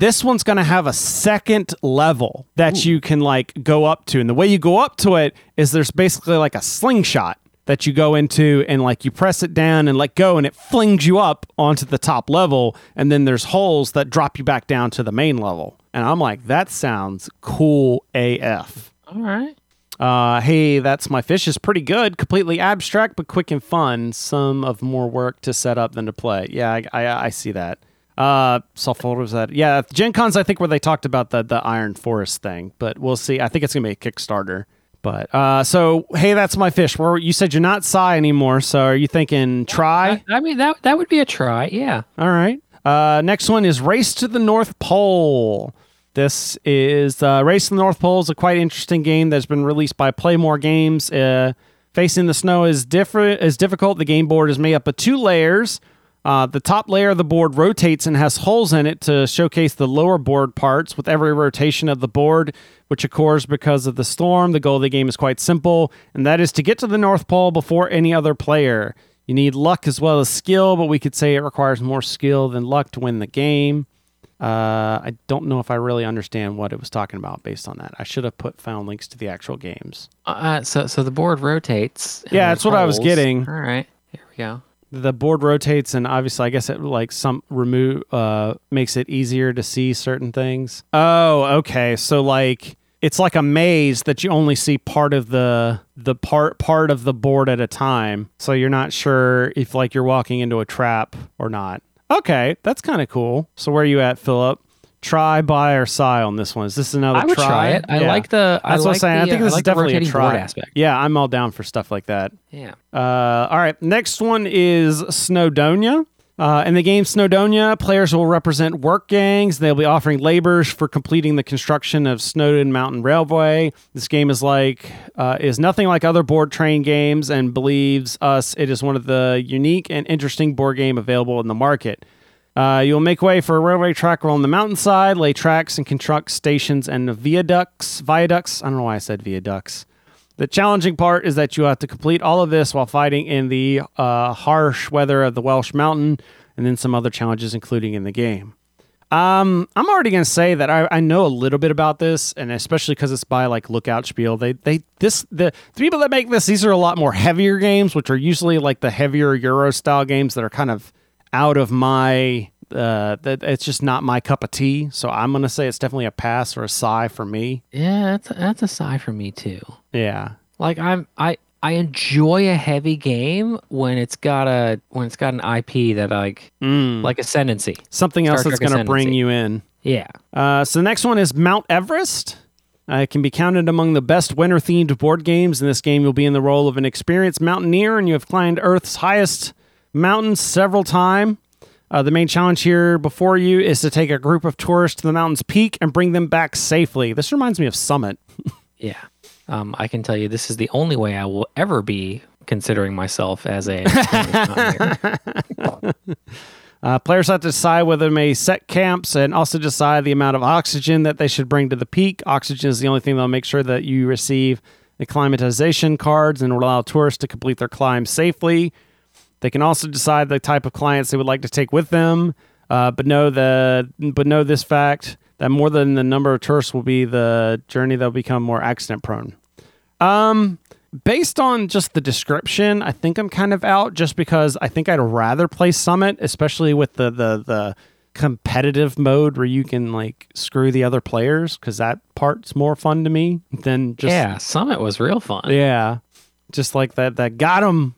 this one's going to have a second level that you can like go up to, and the way you go up to it is there's basically like a slingshot that you go into and like you press it down and let go and it flings you up onto the top level. And then there's holes that drop you back down to the main level. And i'm like that sounds cool af All right. uh, hey that's my fish is pretty good. Completely abstract but quick and fun. Some of more work to set up than to play. Yeah i, I, I see that uh saw photos that yeah gen cons i think where they talked about the the iron forest thing but we'll see i think it's gonna be a kickstarter but uh so hey that's my fish where you said you're not sigh anymore so are you thinking try I, I mean that that would be a try. Yeah. all right. Uh, next one is Race to the North Pole. This is uh, Race to the North Pole is a quite interesting game that's been released by Playmore Games. Uh, facing the snow is different is difficult. The game board is made up of two layers. Uh, the top layer of the board rotates and has holes in it to showcase the lower board parts. With every rotation of the board, which occurs because of the storm, the goal of the game is quite simple, and that is to get to the North Pole before any other player. You need luck as well as skill, but we could say it requires more skill than luck to win the game. Uh, I don't know if I really understand what it was talking about based on that. I should have put found links to the actual games. Uh, so so the board rotates. Yeah, that's what I was getting. All right. Here we go. The board rotates, and obviously, I guess it like some remove uh makes it easier to see certain things. Oh, okay. So like it's like a maze that you only see part of the the part part of the board at a time. So you're not sure if like you're walking into a trap or not. Okay, that's kind of cool. So where are you at, Philip? Try, buy, or sigh on this one. Is this another I would try? try it. I Yeah. like the. I That's what I'm like saying. I think uh, this I is like the definitely a try. aspect. Yeah, I'm all down for stuff like that. Yeah. Uh, all right, next one is Snowdonia. Uh, in the game Snowdonia, players will represent work gangs. They'll be offering labors for completing the construction of Snowdon Mountain Railway. This game is like uh, is nothing like other board train games, and believes us it is one of the unique and interesting board game available in the market. Uh, you'll make way for a railway track along the mountainside, lay tracks, and construct stations and viaducts. Viaducts. I don't know why I said viaducts. The challenging part is that you have to complete all of this while fighting in the uh, harsh weather of the Welsh Mountain, and then some other challenges, including in the game. Um, I'm already gonna say that I, I know a little bit about this, and especially because it's by like Lookout Spiel. They they this the, the people that make this these are a lot more heavier games, which are usually like the heavier Euro style games that are kind of out of my uh that it's just not my cup of tea. So I'm gonna say it's definitely a pass or a sigh for me. Yeah, that's a, that's a sigh for me too. Yeah. Like I'm I I enjoy a heavy game when it's got a when it's got an IP that like Mm. like ascendancy. Something else Star that's Trek gonna bring you in. Yeah. Uh, so the next one is Mount Everest. Uh, it can be counted among the best winter themed board games. In this game, you'll be in the role of an experienced mountaineer, and you have climbed Earth's highest mountain several times. Uh, the main challenge here before you is to take a group of tourists to the mountain's peak and bring them back safely. This reminds me of Summit. Yeah. Um, I can tell you this is the only way I will ever be considering myself as a. Uh, players have to decide whether they may set camps and also decide the amount of oxygen that they should bring to the peak. Oxygen is the only thing that'll make sure that you receive the climatization cards and will allow tourists to complete their climb safely. They can also decide the type of clients they would like to take with them, uh, but know the but know this fact that more than the number of tourists will be the journey they'll become more accident prone. Um, based on just the description, I think I'm kind of out just because I think I'd rather play Summit, especially with the the the competitive mode where you can like screw the other players because that part's more fun to me than just yeah, Summit was real fun. yeah, just like that that got him.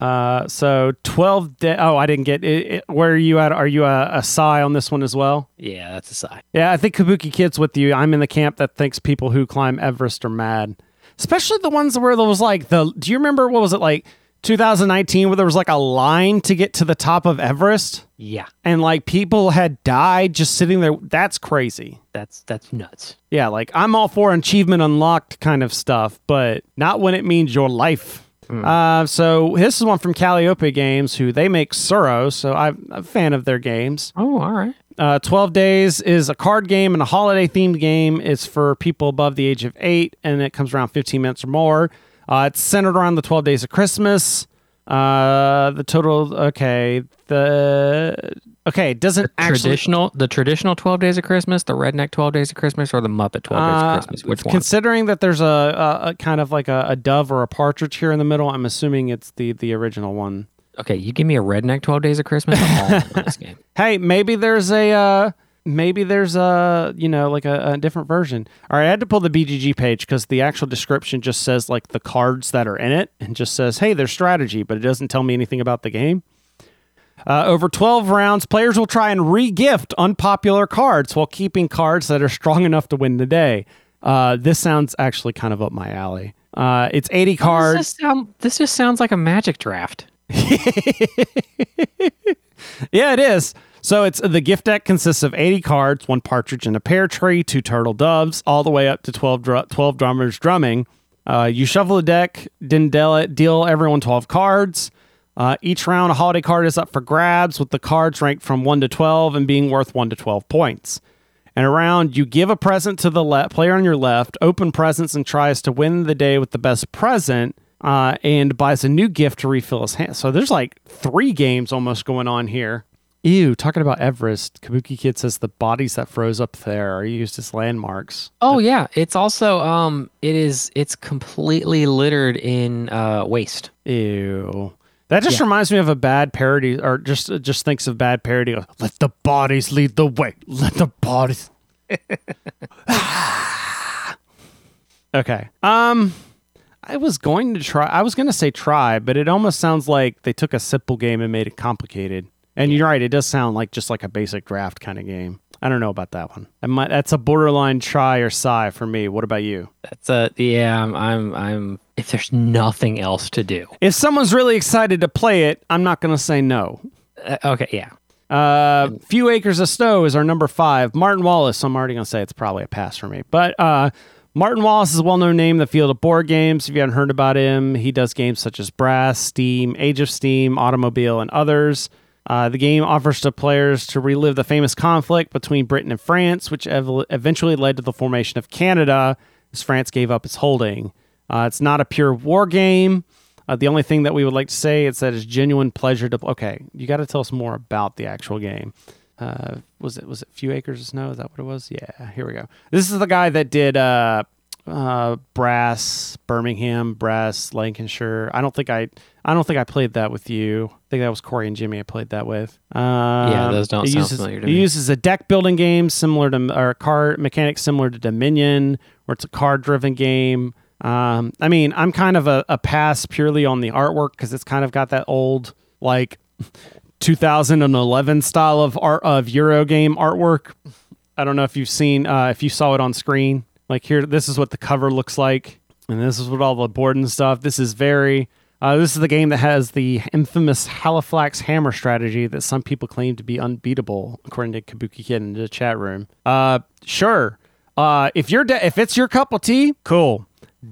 Uh, so twelve. Da- oh, I didn't get it, it- Where are you at? Are you a, a sigh on this one as well? Yeah, that's a sigh. Yeah, I think Kabuki Kid's with you. I'm in the camp that thinks people who climb Everest are mad, especially the ones where there was like the. Do you remember what was it like? 2019 where there was like a line to get to the top of Everest Yeah, and like people had died just sitting there. That's crazy. that's that's nuts. Yeah, like I'm all for achievement unlocked kind of stuff, but not when it means your life. Uh, so this is one from Calliope Games, who they make Tsuro, so I'm a fan of their games. Oh, all right. Uh, 12 Days is a card game and a holiday themed game. It's for people above the age of eight, and it comes around 15 minutes or more. Uh, it's centered around the 12 days of Christmas. Uh, the total, okay. The, okay, doesn't actually. traditional, the traditional Twelve Days of Christmas, the Redneck Twelve Days of Christmas, or the Muppet Twelve Days Uh, of Christmas. Which one? Considering that there's a, a, a kind of like a, a dove or a partridge here in the middle, I'm assuming it's the the original one. Okay, you give me a Redneck Twelve Days of Christmas. I'm all in this game. Hey, maybe there's a uh, maybe there's a you know like a, a different version. All right, I had to pull the BGG page because the actual description just says like the cards that are in it and just says hey, there's strategy, but it doesn't tell me anything about the game. Uh, over 12 rounds, players will try and re-gift unpopular cards while keeping cards that are strong enough to win the day. Uh, this sounds actually kind of up my alley. Uh, it's 80 This cards. just, sound, this just sounds like a Magic draft. Yeah, it is. So it's the gift deck consists of 80 cards, one partridge and a pear tree, two turtle doves, all the way up to 12, dr- 12 drummers drumming. Uh, you shuffle the deck, then deal, deal everyone 12 cards. Uh, each round, a holiday card is up for grabs, with the cards ranked from 1 to 12 and being worth 1 to 12 points. And around, you give a present to the le- player on your left, open presents, and tries to win the day with the best present, uh, and buys a new gift to refill his hand. So there's like three games almost going on here. Ew, talking about Everest, Kabuki Kid says the bodies that froze up there are used as landmarks. Oh yeah, it's also um, it is it's completely littered in uh waste. Ew. That just Yeah. reminds me of a bad parody, or just just thinks of bad parody. Let the bodies lead the way. Let the bodies. okay. Um, I was going to try. I was going to say try, but it almost sounds like they took a simple game and made it complicated. And you're right. It does sound like just like a basic draft kind of game. I don't know about that one. I might, that's a borderline try or sigh for me. What about you? That's a yeah. I'm I'm, I'm if there's nothing else to do. If someone's really excited to play it, I'm not going to say no. Uh, okay, yeah. Uh, Few Acres of Snow is our number five. Martin Wallace. I'm already gonna say it's probably a pass for me, but uh, Martin Wallace is a well-known name in the field of board games. If you haven't heard about him, he does games such as Brass, Steam, Age of Steam, Automobile, and others. Uh, the game offers to players to relive the famous conflict between Britain and France, which ev- eventually led to the formation of Canada as France gave up its holding. Uh, it's not a pure war game. Uh, the only thing that we would like to say is that it's genuine pleasure to. Okay, you got to tell us more about the actual game. Uh, was it was it Few Acres of Snow? Is that what it was? Yeah. Here we go. This is the guy that did uh, uh, Brass, Birmingham, Brass, Lancashire. I don't think I I don't think I played that with you. I think that was Corey and Jimmy I played that with. Um, Yeah, those don't sound uses, familiar to it uses a deck building game similar to or card mechanics similar to Dominion, where it's a card driven game. Um, I mean, I'm kind of a, a pass purely on the artwork because it's kind of got that old like 2011 style of art of Euro game artwork. I don't know if you've seen uh, if you saw it on screen. Like here, this is what the cover looks like, and this is what all the board and stuff. This is very. Uh, this is the game that has the infamous Halifax hammer strategy that some people claim to be unbeatable, according to Kabuki Kid in the chat room. Uh, sure. Uh, if you're de- if it's your cup of tea, cool.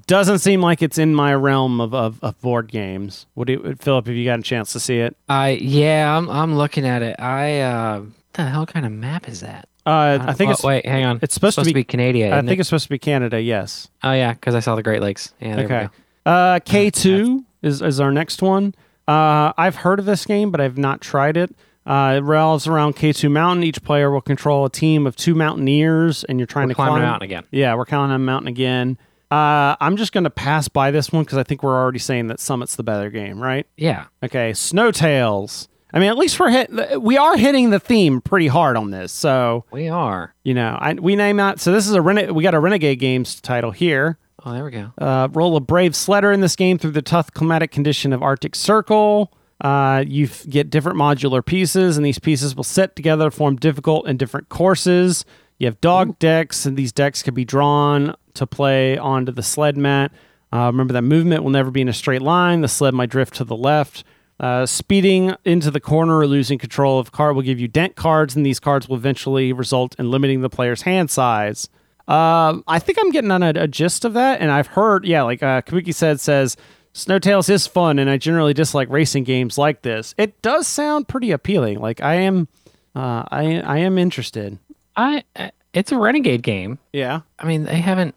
Doesn't seem like it's in my realm of, of, of board games. What do you, Philip? Have you got a chance to see it? I yeah. I'm I'm looking at it. I uh, what the hell kind of map is that? Uh, I think Oh, it's wait. Hang on. it's supposed to be- Canadian. I isn't think it? it's supposed to be Canada. Yes. Oh yeah, because I saw the Great Lakes. Yeah. Okay. Uh, K two is is our next one. Uh, I've heard of this game, but I've not tried it. Uh, it revolves around K two Mountain. Each player will control a team of two mountaineers, and you're trying We're to climb a mountain again. Yeah, we're climbing a mountain again. Uh, I'm just gonna pass by this one because I think we're already saying that Summit's the better game, right? Yeah. Okay, Snowtails. I mean, at least we're hit. We are hitting the theme pretty hard on this. So We are. you know, I, we name out. So this is a rene- we got a Renegade Games title here. Oh, there we go. Uh, roll a brave sledder in this game through the tough climatic condition of Arctic Circle. Uh, you f- get different modular pieces, and these pieces will set together to form difficult and different courses. You have dog decks, and these decks can be drawn to play onto the sled mat. Uh, remember that movement will never be in a straight line. The sled might drift to the left. Uh, speeding into the corner or losing control of car will give you dent cards, and these cards will eventually result in limiting the player's hand size. Um, I think I'm getting on a, a gist of that, and I've heard, yeah, like uh, Kabuki said, says Snowtails is fun, and I generally dislike racing games like this. It does sound pretty appealing. Like I am, uh, I I am interested. I uh, it's a Renegade game. Yeah, I mean, they haven't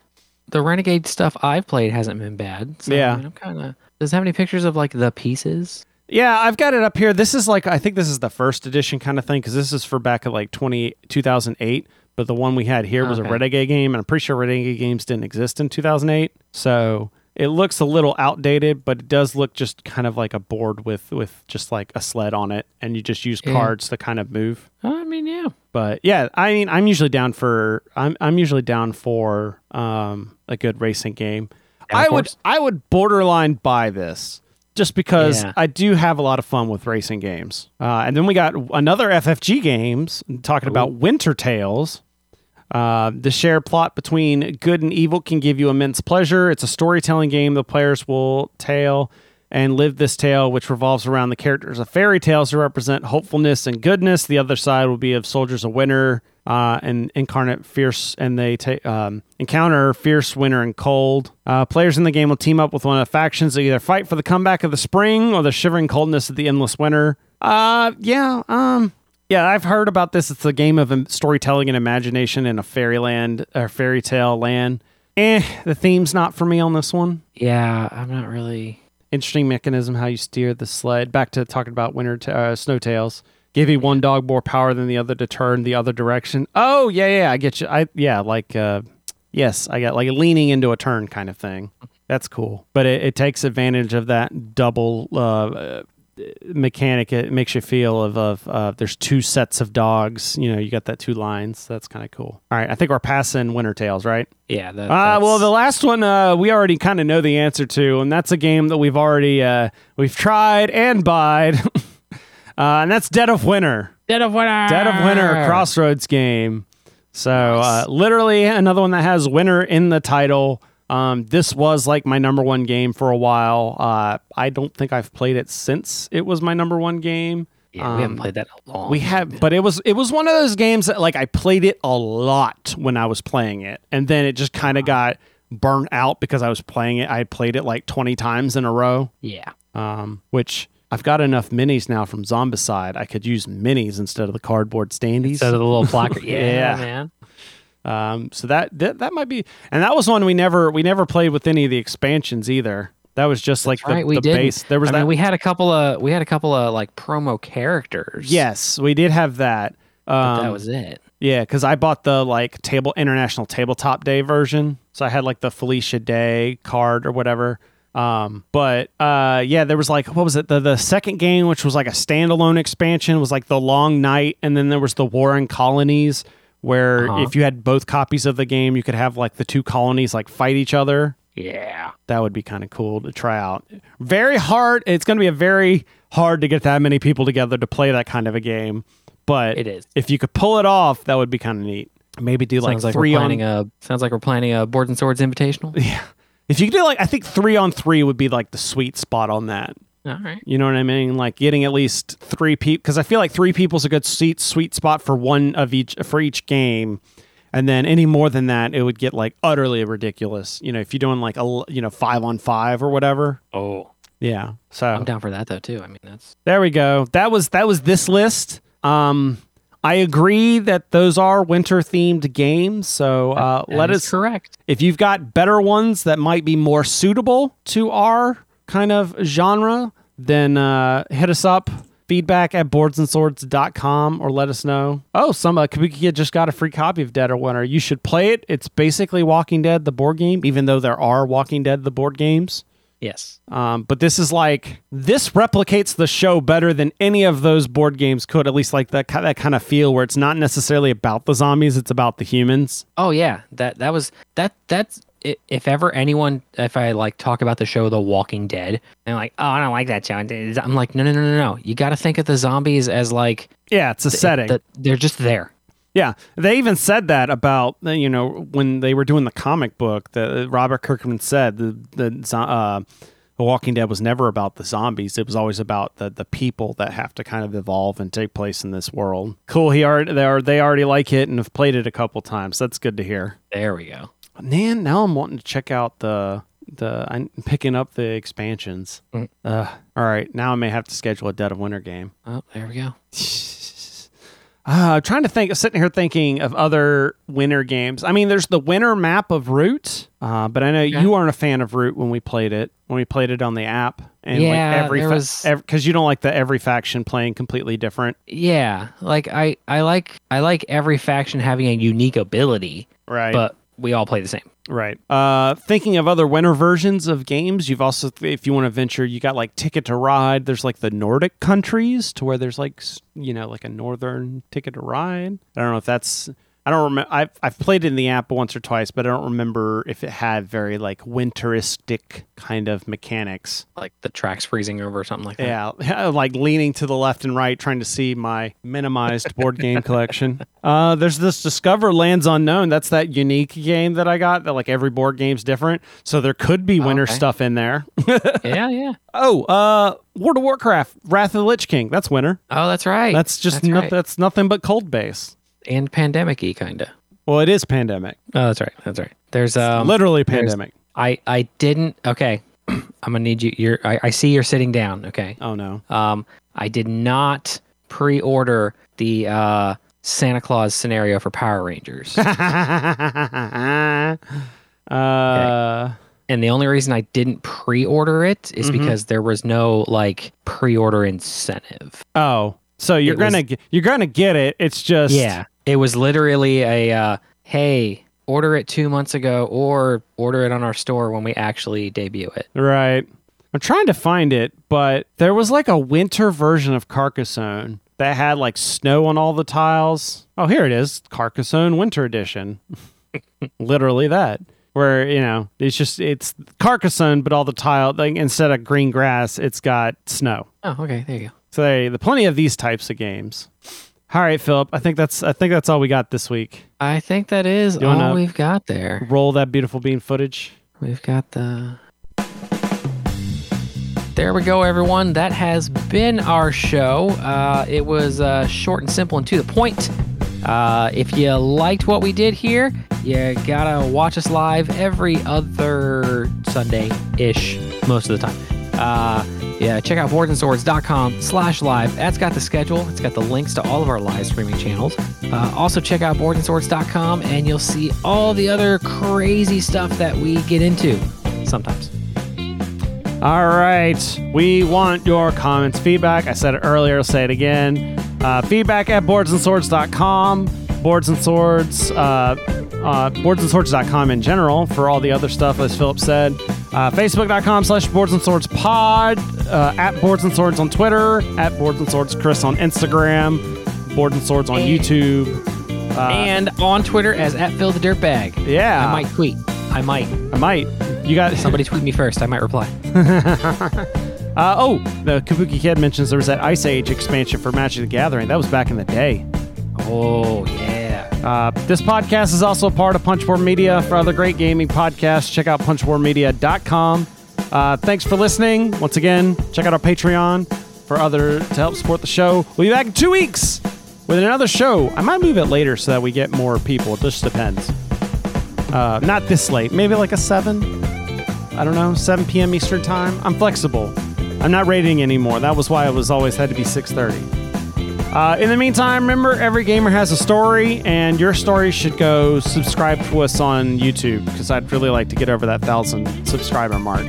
the Renegade stuff I've played hasn't been bad. So, Yeah. I mean, I'm kind of. Does it have any pictures of like the pieces? yeah, I've got it up here. This is like I think this is the first edition kind of thing because this is for back at like 20, 2008. But the one we had here was a Okay. Renegade game, and I'm pretty sure Renegade games didn't exist in 2008. So it looks a little outdated, but it does look just kind of like a board with with just like a sled on it, and you just use Yeah. cards to kind of move. I mean, yeah. But yeah, I mean, I'm usually down for I'm I'm usually down for um a good racing game. Down I would? I would borderline buy this just because Yeah. I do have a lot of fun with racing games. Uh, and then we got another FFG games talking about Winter Tales. Uh, the shared plot between good and evil can give you immense pleasure. It's a storytelling game. The players will tale and live this tale, which revolves around the characters of fairy tales who represent hopefulness and goodness. The other side will be of soldiers of winter uh, and incarnate fierce, and they ta- um, encounter fierce winter and cold. Uh, players in the game will team up with one of the factions to either fight for the comeback of the spring or the shivering coldness of the endless winter. Uh, yeah, um, yeah, I've heard about this. It's a game of storytelling and imagination in a fairyland or fairy tale land. Eh, the theme's not for me on this one. Yeah, I'm not really. Interesting mechanism how you steer the sled. Back to talking about winter t- uh, snowtails. Give you one dog more power than the other to turn the other direction. Oh yeah, yeah, I get you. I yeah, like uh, yes, I got like leaning into a turn kind of thing. That's cool, but it, it takes advantage of that double uh, mechanic. It makes you feel of of uh, there's two sets of dogs. You know, you got that two lines. That's kind of cool. All right, I think we're passing Winter Tales, right? Yeah. That, Uh, well, the last one uh, we already kind of know the answer to, and that's a game that we've already uh, we've tried and buyed, uh, and that's Dead of Winter. Dead of Winter. Dead of Winter Crossroads game. So uh, literally another one that has winter in the title. Um, this was like my number one game for a while. Uh, I don't think I've played it since it was my number one game. Yeah, we haven't Um, played that in a long. We have, but it was it was one of those games that like I played it a lot when I was playing it, and then it just kind of got burnt out because I was playing it. I played it like twenty times in a row, Yeah. um, which I've got enough minis now from Zombicide. I could use minis instead of the cardboard standees. Instead of the little placard. Yeah, Yeah. man. Um, so that, that that might be, and that was one we never we never played with any of the expansions either. That was just like the, right, we the didn't. base. There was I that. mean, we had a couple of we had a couple of like promo characters. yes, we did have that. Um, but that was it. Yeah, because I bought the like table international tabletop day version, so I had like the Felicia Day card or whatever. Um, but uh, yeah, there was like what was it? The the second game, which was like a standalone expansion, was like the Long Night, and then there was the Warring Colonies, where Uh-huh. if you had both copies of the game, you could have like the two colonies like fight each other. Yeah. That would be kind of cool to try out. Very hard. It's going to be a very hard to get that many people together to play that kind of a game. But It is. if you could pull it off, that would be kind of neat. Maybe do like sounds like three we're on. planning a sounds like we're planning a boards and swords invitational. yeah. If you could do like, I think three on three would be like the sweet spot on that. All right. You know what I mean? Like getting at least three people, because I feel like three people's a good sweet sweet spot for one of each for each game, and then any more than that, it would get like utterly ridiculous. You know, if you're doing like a you know five on five or whatever. Oh, Yeah. So I'm down for that though too. I mean, that's There we go. That was that was this list. Um, I agree that those are winter themed games. So uh, that let us correct. if you've got better ones that might be more suitable to our kind of genre, then uh, hit us up. Feedback at boardsandswords.com or let us know. Oh, some uh, Kabuki Kid just got a free copy of Dead of Winter. You should play it. It's basically Walking Dead, the board game, even though there are Walking Dead, the board games. Yes. Um, but this is like this replicates the show better than any of those board games could. At least like that that kind of feel where it's not necessarily about the zombies; it's about the humans. Oh yeah. That that was that that's if ever anyone if I like talk about the show The Walking Dead and like oh I don't like that show I'm like no no no no no you got to think of the zombies as like Yeah, it's a setting. that they're just there Yeah, they even said that about uh, you know when they were doing the comic book. that Robert Kirkman said the the uh, The Walking Dead was never about the zombies. It was always about the the people that have to kind of evolve and take place in this world. Cool. He already they are they already like it and have played it a couple times. That's good to hear. There we go. Man, now I'm wanting to check out the the I'm picking up the expansions. Mm. Uh, all right, now I may have to schedule a Dead of Winter game. Oh, there we go. Uh, I'm trying to think, sitting here thinking of other winter games. I mean, there's the winter map of Root, uh, but I know Okay. you weren't a fan of Root when we played it, when we played it on the app. And Yeah, like every there fa- was- ev- cause you don't like the every faction playing completely different. Yeah, like I, I like I like every faction having a unique ability, Right. but we all play the same. Right. Uh, thinking of other winter versions of games, you've also, if you want to venture, you got like Ticket to Ride. There's like the Nordic countries to where there's like, you know, like a northern Ticket to Ride. I don't know if that's, I don't remember. I've, I've played it in the app once or twice, but I don't remember if it had very like winteristic kind of mechanics. Like the tracks freezing over or something like that. Yeah, like leaning to the left and right, trying to see my minimized board game collection. Uh, there's this Discover Lands Unknown. That's that unique game that I got. That like every board game's different, so there could be winter Okay. stuff in there. yeah, yeah. oh, uh, World of Warcraft, Wrath of the Lich King. That's winter. Oh, that's right. That's just That's no- right. that's nothing but cold base. And pandemic-y kind of. Well, it is pandemic, Oh, that's right. That's right. There's um literally there's- pandemic. I I didn't okay. I'm gonna need you. You're I, I see you're sitting down. Okay. Oh no. Um, I did not pre-order the uh Santa Claus scenario for Power Rangers, uh, and the only reason I didn't pre-order it is Mm-hmm. because there was no like pre-order incentive. oh, so you're was- gonna get, you're gonna get it. It's just Yeah, it was literally a uh, hey, order it two months ago or order it on our store when we actually debut it. Right. I'm trying to find it, but there was like a winter version of Carcassonne that had like snow on all the tiles. Oh, here it is Carcassonne Winter Edition. Literally that. Where, you know, it's just, it's Carcassonne, but all the tile, like instead of green grass, it's got snow. Oh, okay, there you go. So there, the plenty of these types of games. All right, Philip. I think that's I think that's all we got this week. I think that is You all we've got there. Roll that beautiful bean footage. We've got the. There we go, everyone. That has been our show. Uh, it was uh, short and simple and to the point. Uh, if you liked what we did here, you gotta watch us live every other Sunday ish, most of the time. Uh, yeah, check out boardsandswords.com slash live. That's got the schedule. It's got the links to all of our live streaming channels. Uh, also, check out boardsandswords.com and you'll see all the other crazy stuff that we get into sometimes. All right. We want your comments, feedback. I said it earlier, I'll say it again. Uh, feedback at boardsandswords.com. Boards and Swords, uh, uh, boardsandswords.com in general for all the other stuff, as Philip said. Uh, Facebook.com slash Boards and Swords pod. Uh, at Boards and Swords on Twitter. At Boards and Swords Chris on Instagram. Boards and Swords on And- YouTube. Uh, and on Twitter as at Phil the Dirtbag. yeah. I might tweet. I might. I might. You got Somebody tweet me first. I might reply. Uh, oh, the Kabuki Kid mentions there was that Ice Age expansion for Magic the Gathering. That was back in the day. Oh, yeah. Uh, this podcast is also part of Punchboard Media. For other great gaming podcasts, check out punchboardmedia.com. Uh, thanks for listening. Once again, check out our Patreon for other to help support the show. We'll be back in two weeks with another show. I might move it later so that we get more people. It just depends. Uh, not this late. Maybe like a seven. I don't know, 7 p.m. Eastern time. I'm flexible. I'm not rating anymore. That was why it was always had to be 6:30. Uh, in the meantime, remember every gamer has a story, and your story should go subscribe to us on YouTube because I'd really like to get over that thousand subscriber mark.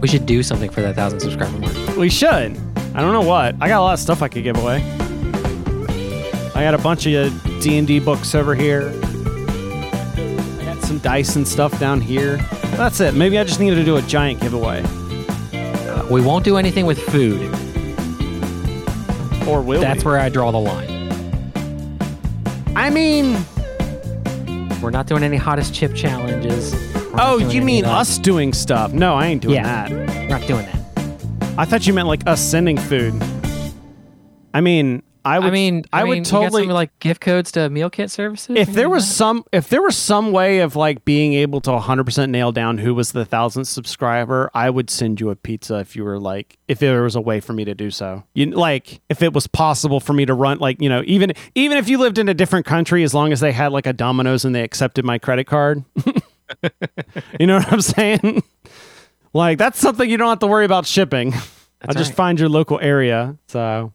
We should do something for that thousand subscriber mark. We should. I don't know what. I got a lot of stuff I could give away. I got a bunch of D and D books over here. I got some dice and stuff down here. That's it. Maybe I just needed to do a giant giveaway, we won't do anything with food. or will That's we? where I draw the line. I mean, We're not doing any hottest chip challenges. We're oh, you mean that. us doing stuff? No, I ain't doing Yeah. that. We're not doing that. I thought you meant like us sending food. I mean, I would. I mean, I, I, would mean, you totally. like gift codes to meal kit services. if there was like some, if there was some way of like being able to 100% nail down who was the thousandth subscriber, I would send you a pizza if you were like, if there was a way for me to do so. You like, if it was possible for me to run, like, you know, even even if you lived in a different country, as long as they had like a Domino's and they accepted my credit card. you know what I'm saying? like, that's something you don't have to worry about shipping. I'll just right. find your local area. So